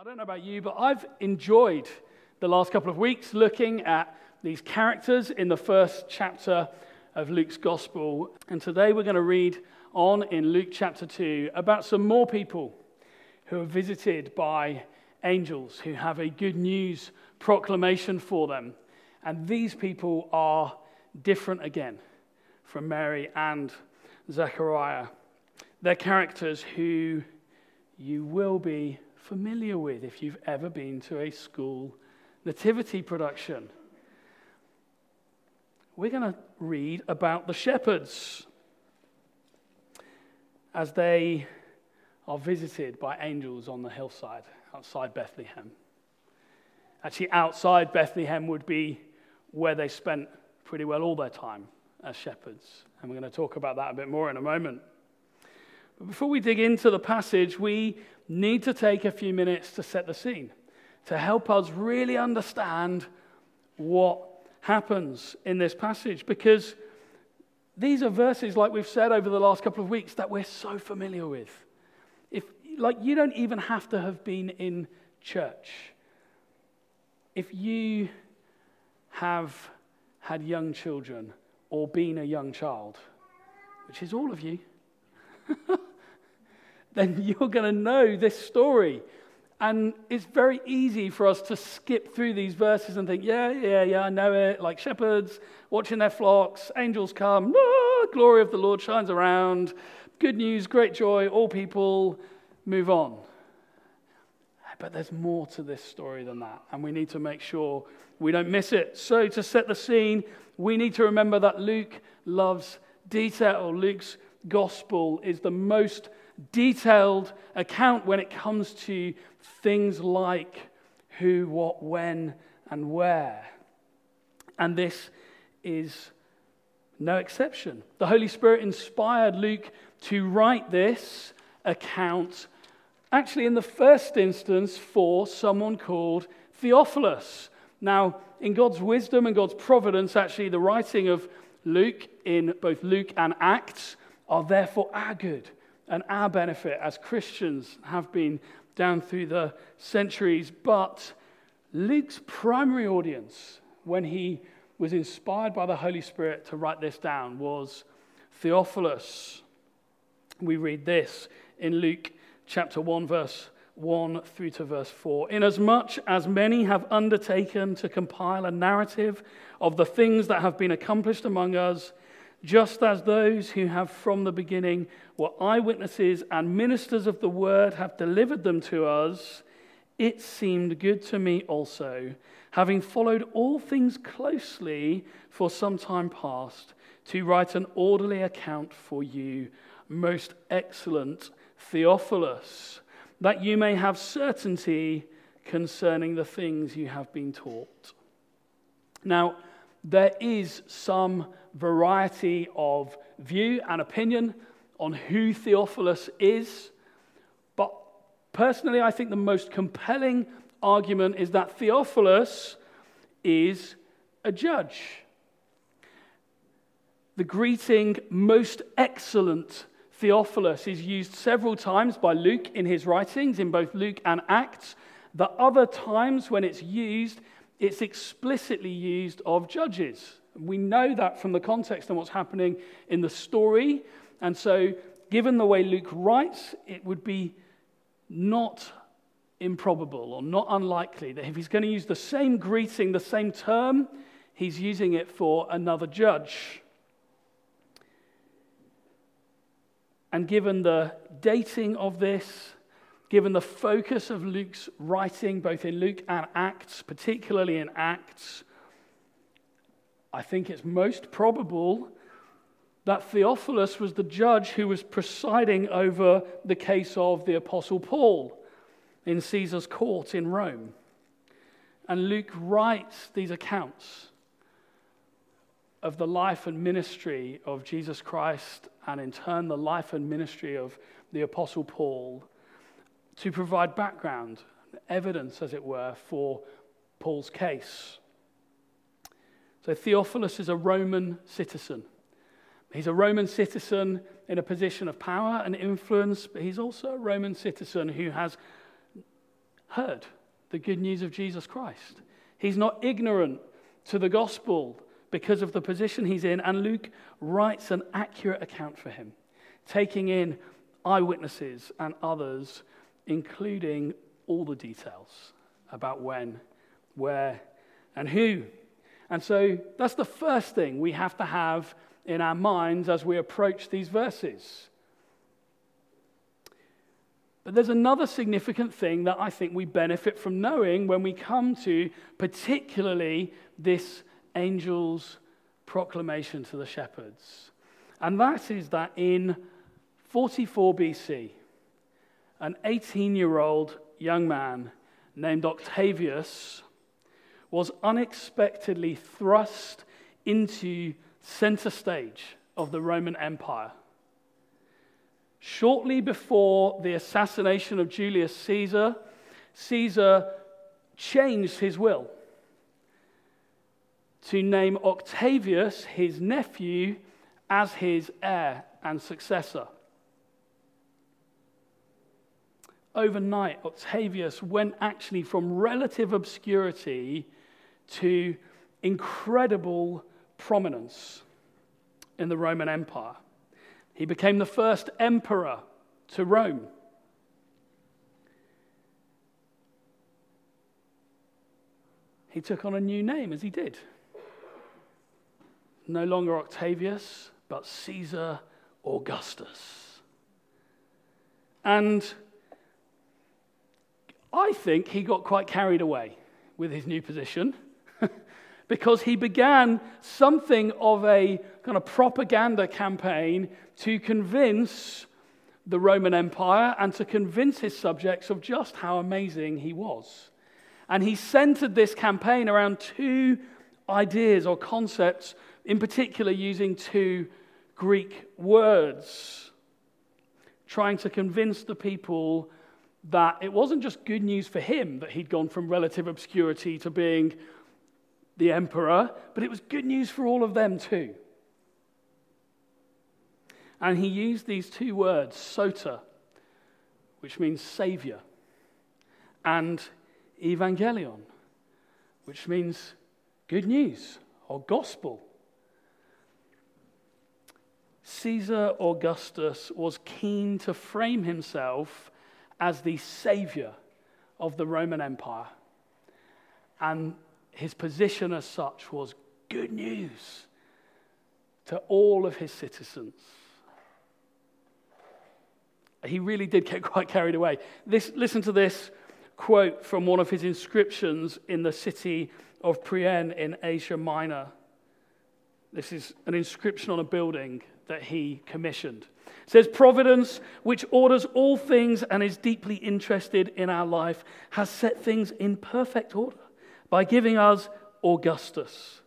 I don't know about you, but I've enjoyed the last couple of weeks looking at these characters in the first chapter of Luke's Gospel. And today we're going to read on in Luke chapter 2 about some more people who are visited by angels who have a good news proclamation for them. And these people are different again from Mary and Zechariah. They're characters who you will be familiar with if you've ever been to a school nativity production. We're going to read about the shepherds as they are visited by angels on the hillside outside Bethlehem. Actually, outside Bethlehem would be where they spent pretty well all their time as shepherds. And we're going to talk about that a bit more in a moment. But before we dig into the passage, we need to take a few minutes to set the scene, to help us really understand what happens in this passage. Because these are verses, like we've said over the last couple of weeks, that we're so familiar with. If, like, you don't even have to have been in church. If you have had young children or been a young child, which is all of you, then you're going to know this story. And it's very easy for us to skip through these verses and think, yeah, yeah, yeah, I know it. Like shepherds watching their flocks, angels come, ah, glory of the Lord shines around, good news, great joy, all people move on. But there's more to this story than that, and we need to make sure we don't miss it. So, to set the scene, we need to remember that Luke loves detail. Luke's gospel is the most detailed account when it comes to things like who, what, when, and where. And this is no exception. The Holy Spirit inspired Luke to write this account, actually, in the first instance, for someone called Theophilus. Now, in God's wisdom and God's providence, actually, the writing of Luke in both Luke and Acts are therefore our good and our benefit as Christians have been down through the centuries. But Luke's primary audience, when he was inspired by the Holy Spirit to write this down, was Theophilus. We read this in Luke chapter 1, verse 1 through to verse 4. Inasmuch as many have undertaken to compile a narrative of the things that have been accomplished among us, just as those who have from the beginning were eyewitnesses and ministers of the word have delivered them to us, it seemed good to me also, having followed all things closely for some time past, to write an orderly account for you, most excellent Theophilus, that you may have certainty concerning the things you have been taught. Now, there is some variety of view and opinion on who Theophilus is. But personally, I think the most compelling argument is that Theophilus is a judge. The greeting, most excellent Theophilus, is used several times by Luke in his writings, in both Luke and Acts. The other times when it's used, it's explicitly used of judges. We know that from the context and what's happening in the story. And so, given the way Luke writes, it would be not improbable or not unlikely that if he's going to use the same greeting, the same term, he's using it for another judge. And given the dating of this, given the focus of Luke's writing, both in Luke and Acts, particularly in Acts, I think it's most probable that Theophilus was the judge who was presiding over the case of the Apostle Paul in Caesar's court in Rome. And Luke writes these accounts of the life and ministry of Jesus Christ, and in turn, the life and ministry of the Apostle Paul, to provide background, evidence, as it were, for Paul's case. So Theophilus is a Roman citizen. He's a Roman citizen in a position of power and influence, but he's also a Roman citizen who has heard the good news of Jesus Christ. He's not ignorant to the gospel because of the position he's in, and Luke writes an accurate account for him, taking in eyewitnesses and others, including all the details about when, where, and who. And so that's the first thing we have to have in our minds as we approach these verses. But there's another significant thing that I think we benefit from knowing when we come to particularly this angel's proclamation to the shepherds. And that is that in 44 BC, an 18 year old young man named Octavius was unexpectedly thrust into center stage of the Roman Empire. Shortly before the assassination of Julius Caesar, Caesar changed his will to name Octavius, his nephew, as his heir and successor. Overnight, Octavius went actually from relative obscurity to incredible prominence in the Roman Empire. He became the first emperor to Rome. He took on a new name as he did. No longer Octavius, but Caesar Augustus. And I think he got quite carried away with his new position because he began something of a kind of propaganda campaign to convince the Roman Empire and to convince his subjects of just how amazing he was. And he centered this campaign around two ideas or concepts, in particular, using two Greek words, trying to convince the people that it wasn't just good news for him that he'd gone from relative obscurity to being the emperor, but it was good news for all of them too. And he used these two words, soter, which means savior, and evangelion, which means good news or gospel. Caesar Augustus was keen to frame himself as the savior of the Roman Empire. And his position as such was good news to all of his citizens. He really did get quite carried away. This, listen to this quote from one of his inscriptions in the city of Priene in Asia Minor. This is an inscription on a building that he commissioned. It says, Providence, which orders all things and is deeply interested in our life, has set things in perfect order by giving us Augustus,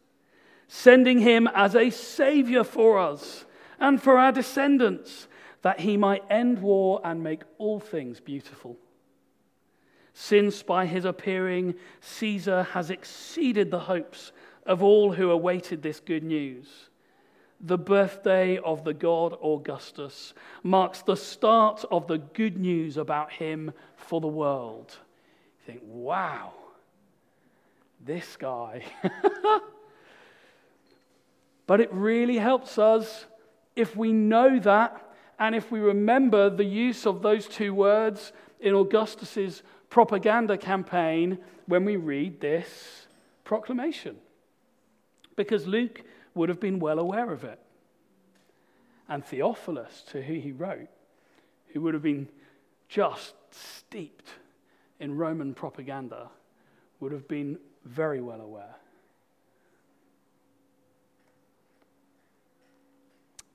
sending him as a savior for us and for our descendants, that he might end war and make all things beautiful. Since by his appearing, Caesar has exceeded the hopes of all who awaited this good news. The birthday of the god Augustus marks the start of the good news about him for the world. You think, wow, this guy. but it really helps us if we know that and if we remember the use of those two words in Augustus's propaganda campaign when we read this proclamation. Because Luke would have been well aware of it. And Theophilus, to who he wrote, who would have been just steeped in Roman propaganda, would have been very well aware.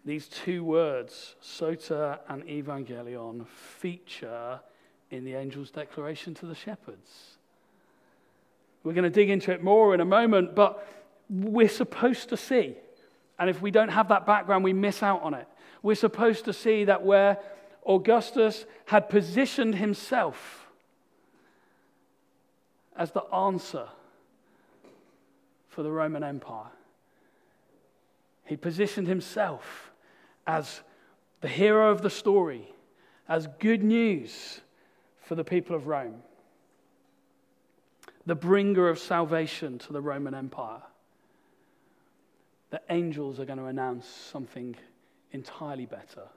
These two words, soter and evangelion, feature in the angel's declaration to the shepherds. We're going to dig into it more in a moment, but we're supposed to see, and if we don't have that background, we miss out on it. We're supposed to see that where Augustus had positioned himself as the answer for the Roman Empire. He positioned himself as the hero of the story, as good news for the people of Rome. the bringer of salvation to the Roman Empire, the angels are going to announce something entirely better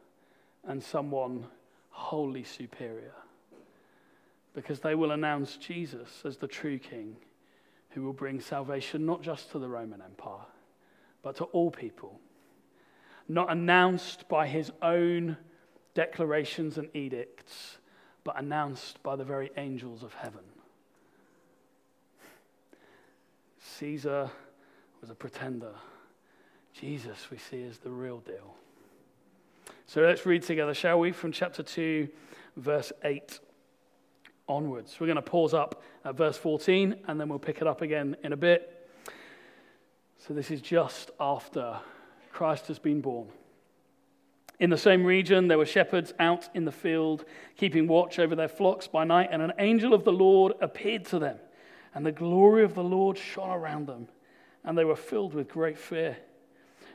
and someone wholly superior. Because they will announce Jesus as the true king who will bring salvation not just to the Roman Empire, but to all people. Not announced by his own declarations and edicts, but announced by the very angels of heaven. Caesar was a pretender. Jesus, we see, is the real deal. So let's read together, shall we, from chapter 2, verse 8 onwards. We're going to pause up at verse 14 and then we'll pick it up again in a bit. So this is just after Christ has been born. In the same region, there were shepherds out in the field, keeping watch over their flocks by night, and an angel of the Lord appeared to them, and the glory of the Lord shone around them, and they were filled with great fear.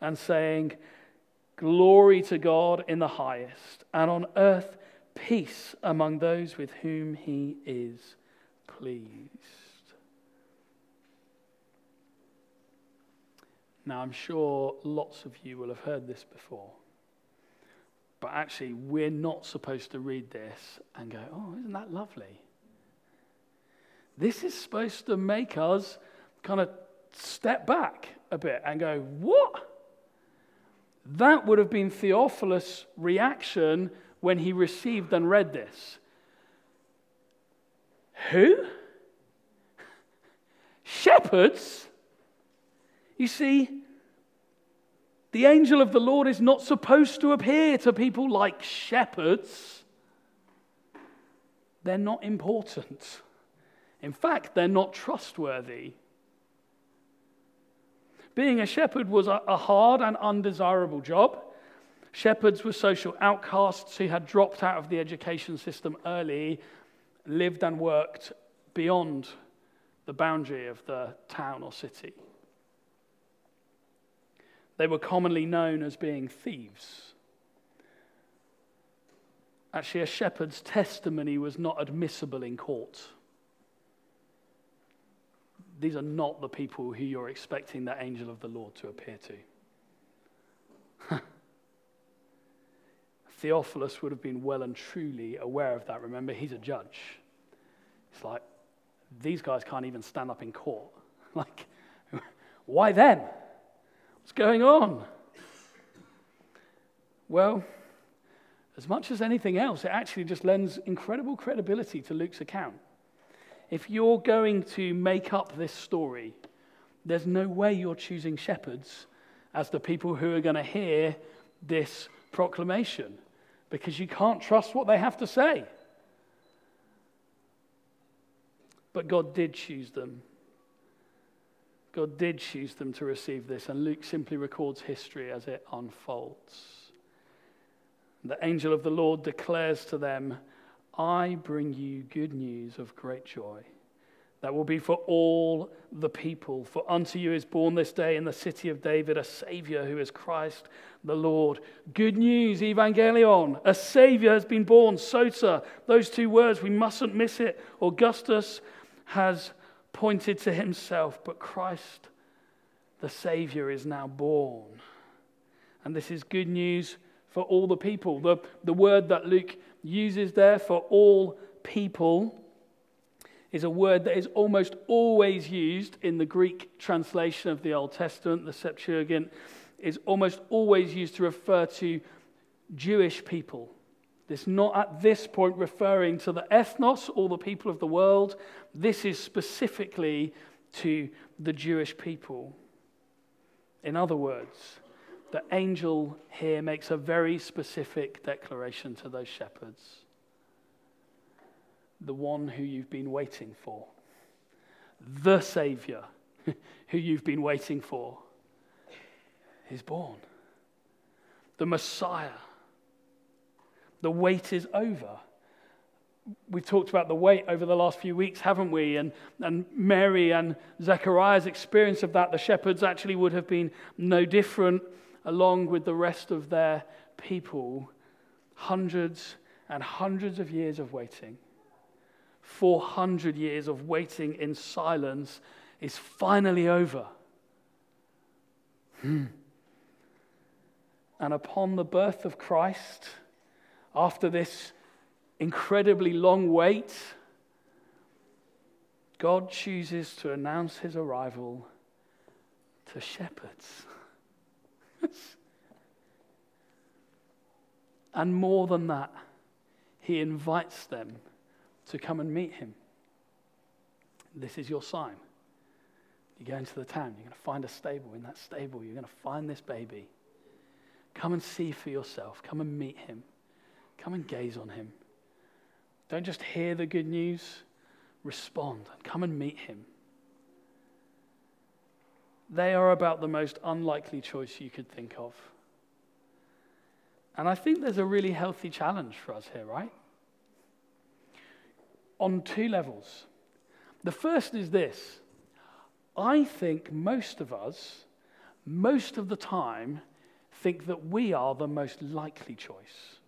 and saying, Glory to God in the highest, and on earth peace among those with whom he is pleased. Now, I'm sure lots of you will have heard this before. But actually, we're not supposed to read this and go, oh, isn't that lovely? This is supposed to make us kind of step back a bit and go, what? That would have been Theophilus' reaction when he received and read this. Who? Shepherds? You see, the angel of the Lord is not supposed to appear to people like shepherds. They're not important. In fact, they're not trustworthy. Being a shepherd was a hard and undesirable job. Shepherds were social outcasts who had dropped out of the education system early, lived and worked beyond the boundary of the town or city. They were commonly known as being thieves. Actually, a shepherd's testimony was not admissible in court. These are not the people who you're expecting the angel of the Lord to appear to. Theophilus would have been well and truly aware of that. Remember, he's a judge. It's like, these guys can't even stand up in court. like, why then? What's going on? Well, as much as anything else, it actually just lends incredible credibility to Luke's account. If you're going to make up this story, there's no way you're choosing shepherds as the people who are going to hear this proclamation because you can't trust what they have to say. But God did choose them God did choose them to receive this, and Luke simply records history as it unfolds. The angel of the Lord declares to them, I bring you good news of great joy that will be for all the people. For unto you is born this day in the city of David a Savior who is Christ the Lord. Good news, Evangelion. A Savior has been born. Soter, those two words, we mustn't miss it. Augustus has pointed to himself, but Christ, the Savior, is now born. And this is good news for all the people. The, the word that Luke uses there for all people is a word that is almost always used in the Greek translation of the Old Testament. The Septuagint is almost always used to refer to Jewish people. It's not at this point referring to the ethnos, or the people of the world. This is specifically to the Jewish people. In other words, the angel here makes a very specific declaration to those shepherds. The one who you've been waiting for, the Savior who you've been waiting for is born. The Messiah. The wait is over. We've talked about the wait over the last few weeks, haven't we? And, and Mary and Zechariah's experience of that, the shepherds actually would have been no different, along with the rest of their people. Hundreds and hundreds of years of waiting. 400 years of waiting in silence is finally over. Hmm. And upon the birth of Christ, after this incredibly long wait, God chooses to announce his arrival to shepherds. and more than that, he invites them to come and meet him. This is your sign. You go into the town, you're going to find a stable. In that stable, you're going to find this baby. Come and see for yourself. Come and meet him. Come and gaze on him. Don't just hear the good news, respond and come and meet him. They are about the most unlikely choice you could think of. And I think there's a really healthy challenge for us here, right? On two levels. The first is this I think most of us, most of the time, think that we are the most likely choice.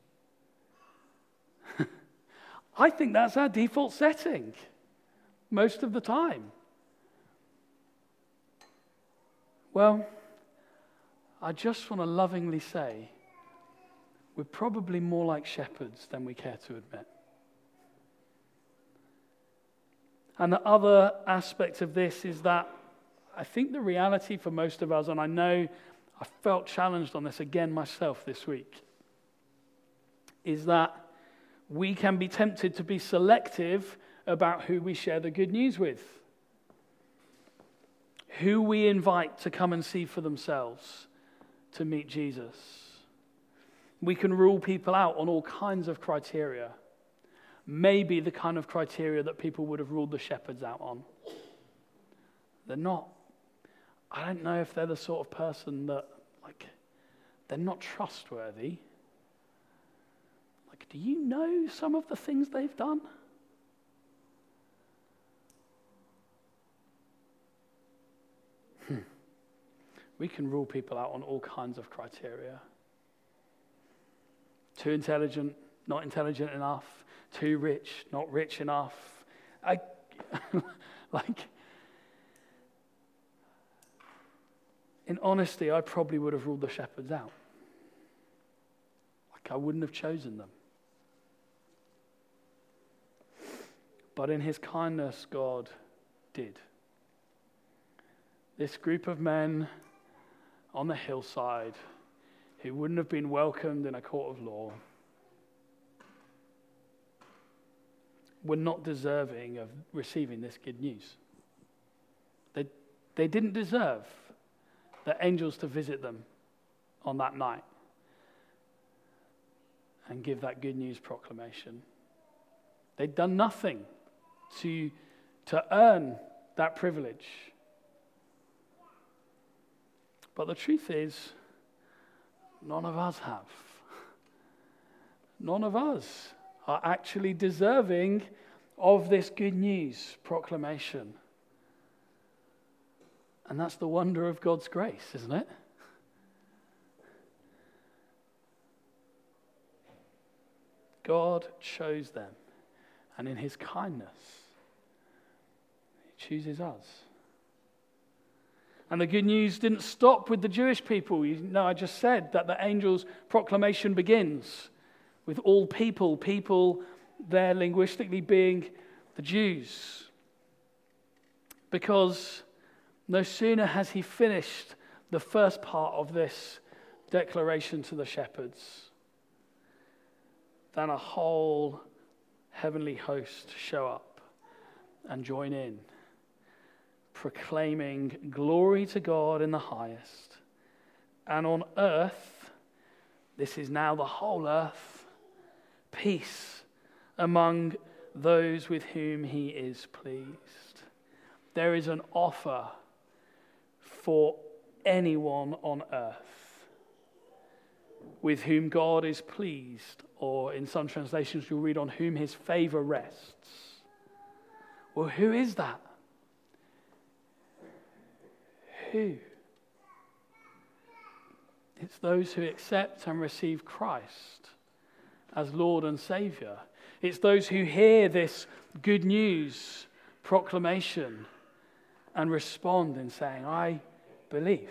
I think that's our default setting most of the time. Well, I just want to lovingly say we're probably more like shepherds than we care to admit. And the other aspect of this is that I think the reality for most of us, and I know I felt challenged on this again myself this week, is that we can be tempted to be selective about who we share the good news with, who we invite to come and see for themselves to meet Jesus. We can rule people out on all kinds of criteria. Maybe the kind of criteria that people would have ruled the shepherds out on. They're not I don't know if they're the sort of person that, like, they're not trustworthy. Like, do you know some of the things they've done? We can rule people out on all kinds of criteria. Too intelligent, not intelligent enough. Too rich, not rich enough. I, like, in honesty, I probably would have ruled the shepherds out. Like I wouldn't have chosen them. But in his kindness, God did. This group of men on the hillside who wouldn't have been welcomed in a court of law were not deserving of receiving this good news. They, they didn't deserve the angels to visit them on that night and give that good news proclamation. They'd done nothing to, to earn that privilege. But the truth is, none of us have. None of us are actually deserving of this good news proclamation. And that's the wonder of God's grace, isn't it? God chose them, and in his kindness, he chooses us. And the good news didn't stop with the Jewish people. You know, I just said that the angel's proclamation begins with all people, people there linguistically being the Jews. Because no sooner has he finished the first part of this declaration to the shepherds than a whole heavenly host show up and join in, proclaiming glory to God in the highest. And on earth, this is now the whole earth, peace among those with whom he is pleased. there is an offer for anyone on earth with whom God is pleased, or in some translations, you'll read on whom his favor rests. Well, who is that? Who? It's those who accept and receive Christ as Lord and Savior. It's those who hear this good news proclamation and respond in saying, I believe.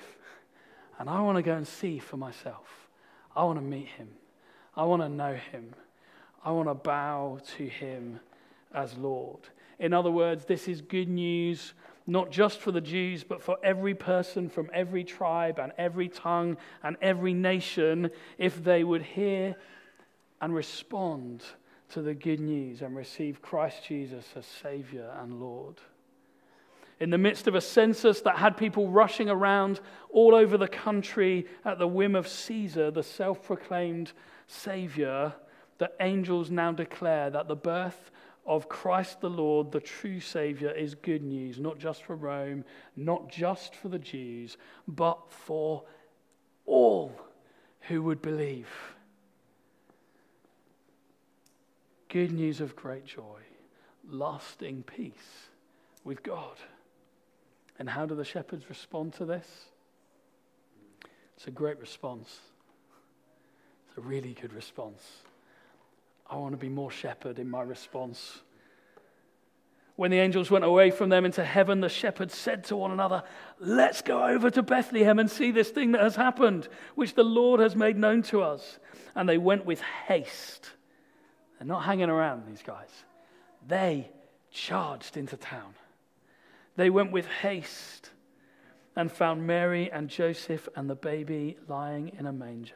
And I want to go and see for myself. I want to meet him. I want to know him. I want to bow to him as Lord. In other words, this is good news not just for the Jews, but for every person from every tribe and every tongue and every nation, if they would hear and respond to the good news and receive Christ Jesus as Savior and Lord. In the midst of a census that had people rushing around all over the country at the whim of Caesar, the self proclaimed Savior, the angels now declare that the birth of Christ the Lord, the true Savior, is good news, not just for Rome, not just for the Jews, but for all who would believe. Good news of great joy, lasting peace with God. And how do the shepherds respond to this? It's a great response. It's a really good response. I want to be more shepherd in my response. When the angels went away from them into heaven, the shepherds said to one another, Let's go over to Bethlehem and see this thing that has happened, which the Lord has made known to us. And they went with haste. They're not hanging around, these guys. They charged into town. They went with haste and found Mary and Joseph and the baby lying in a manger.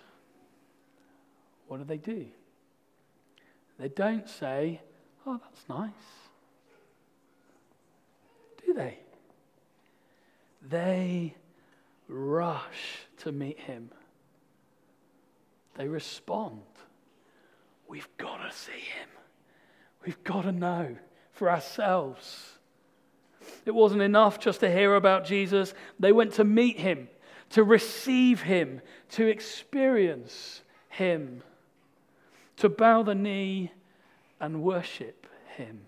what do they do? They don't say, Oh, that's nice. Do they? They rush to meet him. They respond. We've got to see him. We've got to know for ourselves. It wasn't enough just to hear about Jesus, they went to meet him, to receive him, to experience him to bow the knee and worship Him.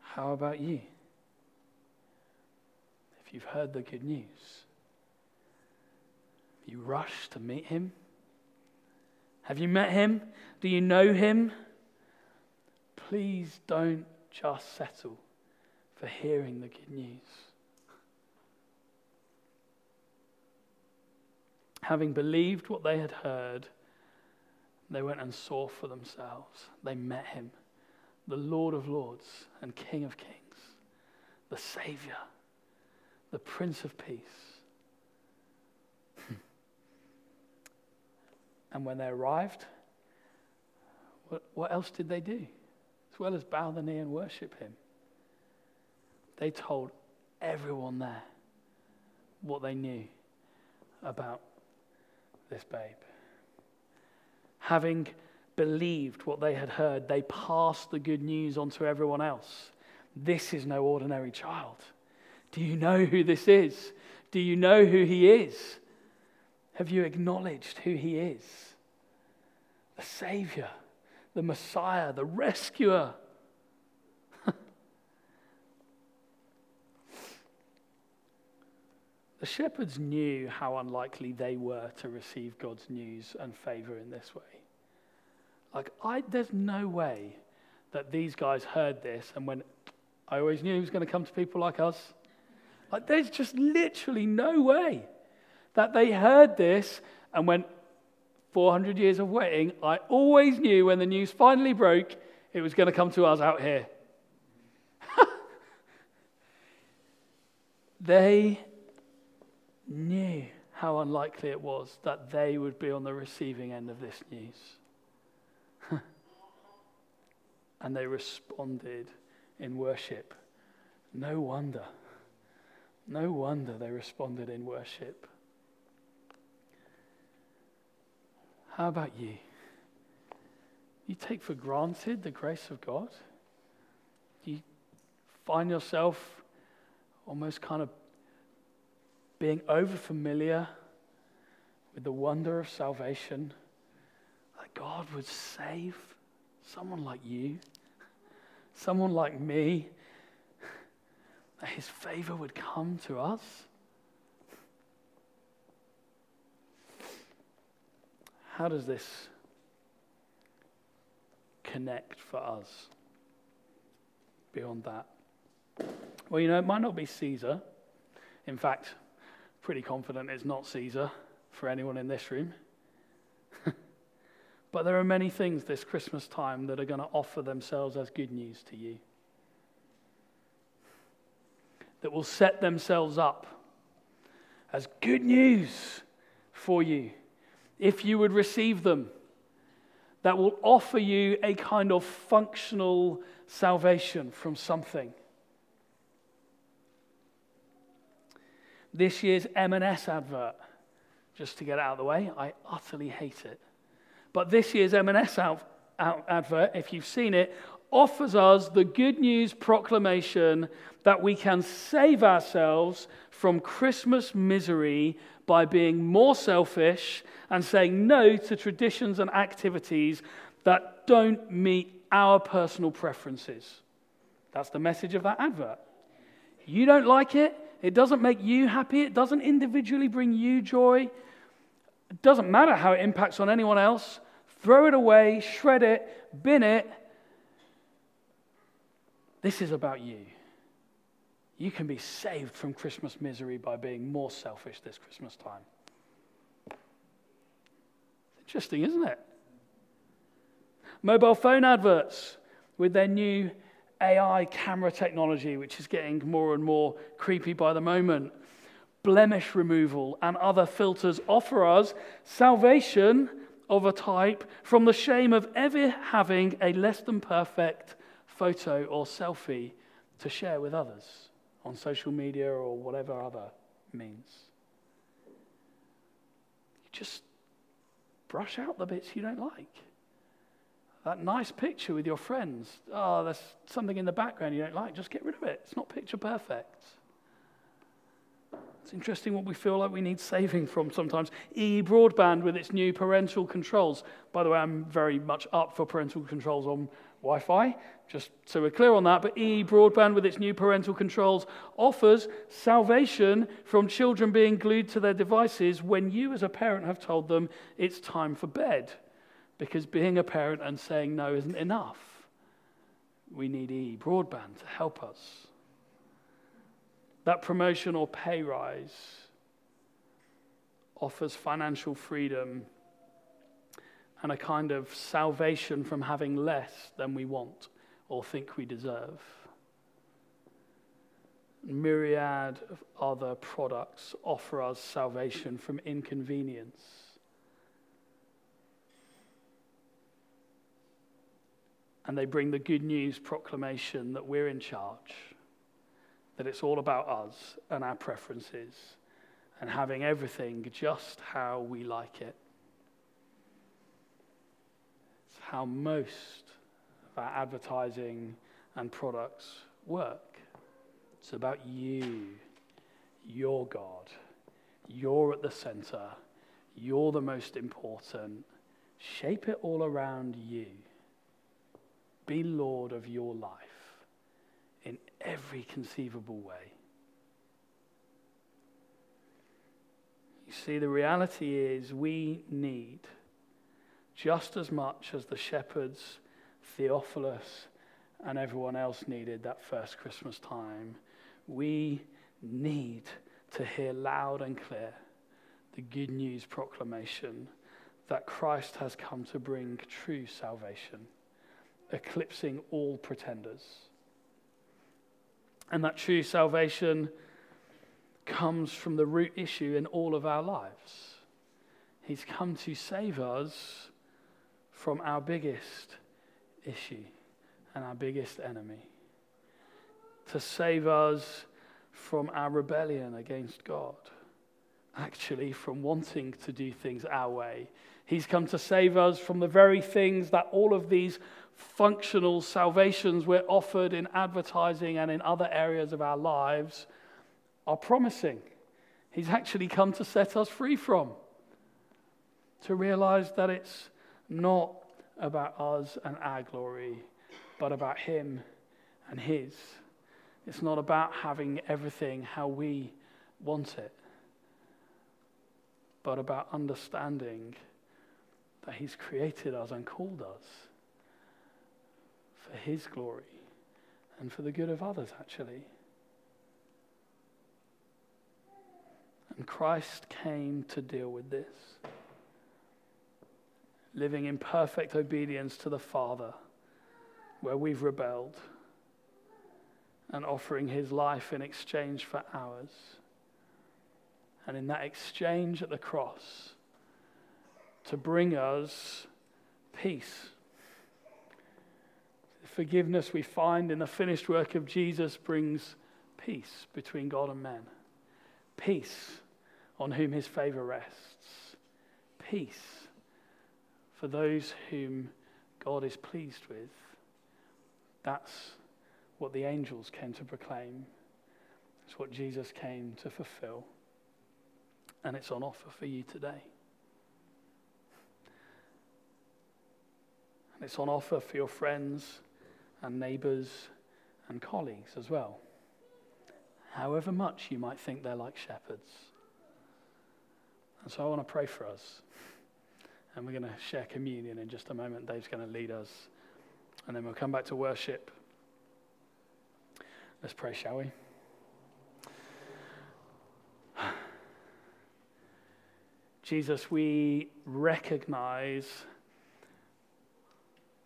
How about you? If you've heard the good news, you rush to meet Him? Have you met Him? Do you know Him? Please don't just settle for hearing the good news. Having believed what they had heard, they went and saw for themselves. They met him, the Lord of Lords and King of Kings, the Savior, the Prince of Peace. and when they arrived, what, what else did they do? As well as bow the knee and worship him, they told everyone there what they knew about this babe. Having believed what they had heard, they passed the good news on to everyone else. This is no ordinary child. Do you know who this is? Do you know who he is? Have you acknowledged who he is? The Savior, the Messiah, the rescuer. The shepherds knew how unlikely they were to receive God's news and favor in this way. Like, I, there's no way that these guys heard this and went, I always knew he was going to come to people like us. Like, there's just literally no way that they heard this and went, 400 years of waiting, I always knew when the news finally broke, it was going to come to us out here. they knew how unlikely it was that they would be on the receiving end of this news. and they responded in worship. No wonder. No wonder they responded in worship. How about you? You take for granted the grace of God? You find yourself almost kind of being over familiar with the wonder of salvation? That God would save someone like you, someone like me, that his favor would come to us? How does this connect for us beyond that? Well, you know, it might not be Caesar. In fact, pretty confident it's not Caesar for anyone in this room. but there are many things this Christmas time that are going to offer themselves as good news to you, that will set themselves up as good news for you if you would receive them, that will offer you a kind of functional salvation from something. This year's M&S advert, just to get it out of the way, I utterly hate it. But this year's M&S out, out advert, if you've seen it, offers us the good news proclamation that we can save ourselves from Christmas misery by being more selfish and saying no to traditions and activities that don't meet our personal preferences. That's the message of that advert. You don't like it, it doesn't make you happy, it doesn't individually bring you joy. It doesn't matter how it impacts on anyone else. Throw it away, shred it, bin it. This is about you. You can be saved from Christmas misery by being more selfish this Christmas time. Interesting, isn't it? Mobile phone adverts with their new AI camera technology, which is getting more and more creepy by the moment. Blemish removal and other filters offer us salvation of a type from the shame of ever having a less than perfect photo or selfie to share with others on social media or whatever other means. You just brush out the bits you don't like. That nice picture with your friends. Oh, there's something in the background you don't like. Just get rid of it. It's not picture perfect. It's interesting what we feel like we need saving from sometimes. EE broadband with its new parental controls. By the way, I'm very much up for parental controls on Wi Fi, just so we're clear on that. But EE broadband with its new parental controls offers salvation from children being glued to their devices when you, as a parent, have told them it's time for bed. Because being a parent and saying no isn't enough. We need e broadband to help us that promotion or pay rise offers financial freedom and a kind of salvation from having less than we want or think we deserve. Myriad of other products offer us salvation from inconvenience. And they bring the good news proclamation that we're in charge that it's all about us and our preferences and having everything just how we like it. It's how most of our advertising and products work. It's about you, your God. You're at the center. You're the most important. Shape it all around you. Be Lord of your life in every conceivable way. You see, the reality is we need just as much as the shepherds, Theophilus, and everyone else needed that first Christmas time. We need to hear loud and clear the good news proclamation that Christ has come to bring true salvation, eclipsing all pretenders. And that true salvation comes from the root issue in all of our lives. He's come to save us from our biggest issue and our biggest enemy, to save us from our rebellion against God, actually, from wanting to do things our way. He's come to save us from the very things that all of these functional salvations we're offered in advertising and in other areas of our lives are promising. He's actually come to set us free from. To realize that it's not about us and our glory, but about Him and His. It's not about having everything how we want it, but about understanding that He's created us and called us for His glory and for the good of others, actually. And Christ came to deal with this, living in perfect obedience to the Father, where we've rebelled, and offering his life in exchange for ours. And in that exchange at the cross, to bring us peace. Forgiveness we find in the finished work of Jesus brings peace between God and men. Peace on whom his favor rests. Peace for those whom God is pleased with. That's what the angels came to proclaim. It's what Jesus came to fulfill. And it's on offer for you today. And it's on offer for your friends and neighbors and colleagues as well. However much you might think they're like shepherds. And so I want to pray for us. And we're going to share communion in just a moment. Dave's going to lead us. And then we'll come back to worship. Let's pray, shall we? Jesus, we recognize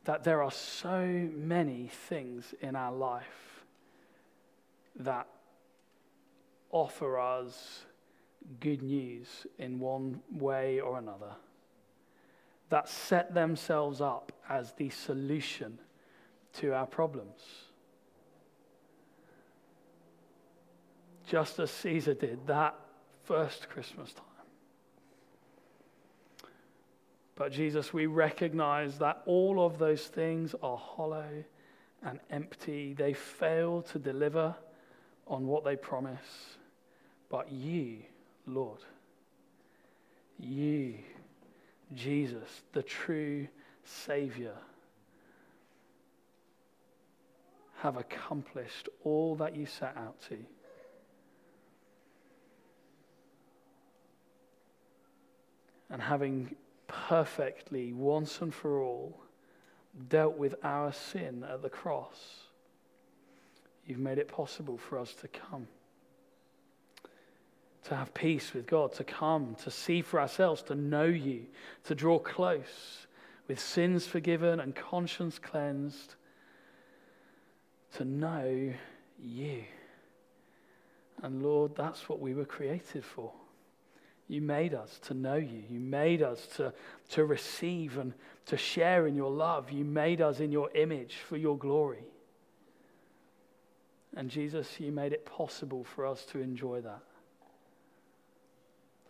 that there are so many things in our life that offer us good news in one way or another, that set themselves up as the solution to our problems. Just as Caesar did that first Christmas time. But Jesus, we recognize that all of those things are hollow and empty. They fail to deliver on what they promise. But you, Lord. You, Jesus, the true Savior, have accomplished all that you set out to. And having perfectly, once and for all, dealt with our sin at the cross, you've made it possible for us to come to have peace with God, to come, to see for ourselves, to know you, to draw close with sins forgiven and conscience cleansed, to know you. And Lord, that's what we were created for. You made us to know you. You made us to, to receive and to share in your love. You made us in your image for your glory. And Jesus, you made it possible for us to enjoy that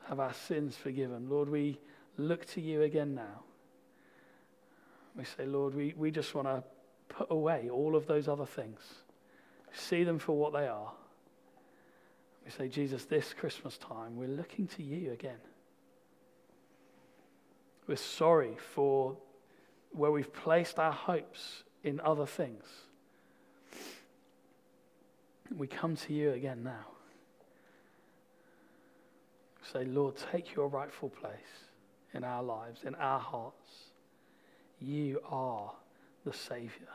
have our sins forgiven. Lord, we look to you again now. We say, Lord, we, we just want to put away all of those other things, see them for what they are. We say, Jesus, this Christmas time, we're looking to you again. We're sorry for where we've placed our hopes in other things. We come to you again now. Say, Lord, take your rightful place in our lives, in our hearts. You are the Savior.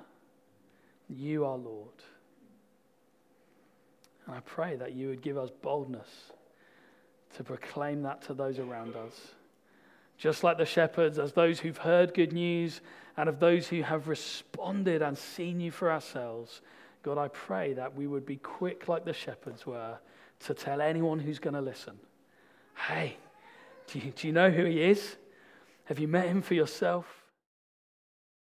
You are Lord. And I pray that you would give us boldness to proclaim that to those around us, just like the shepherds, as those who've heard good news and of those who have responded and seen you for ourselves. God, I pray that we would be quick like the shepherds were to tell anyone who's going to listen hey, do you, do you know who he is? Have you met him for yourself?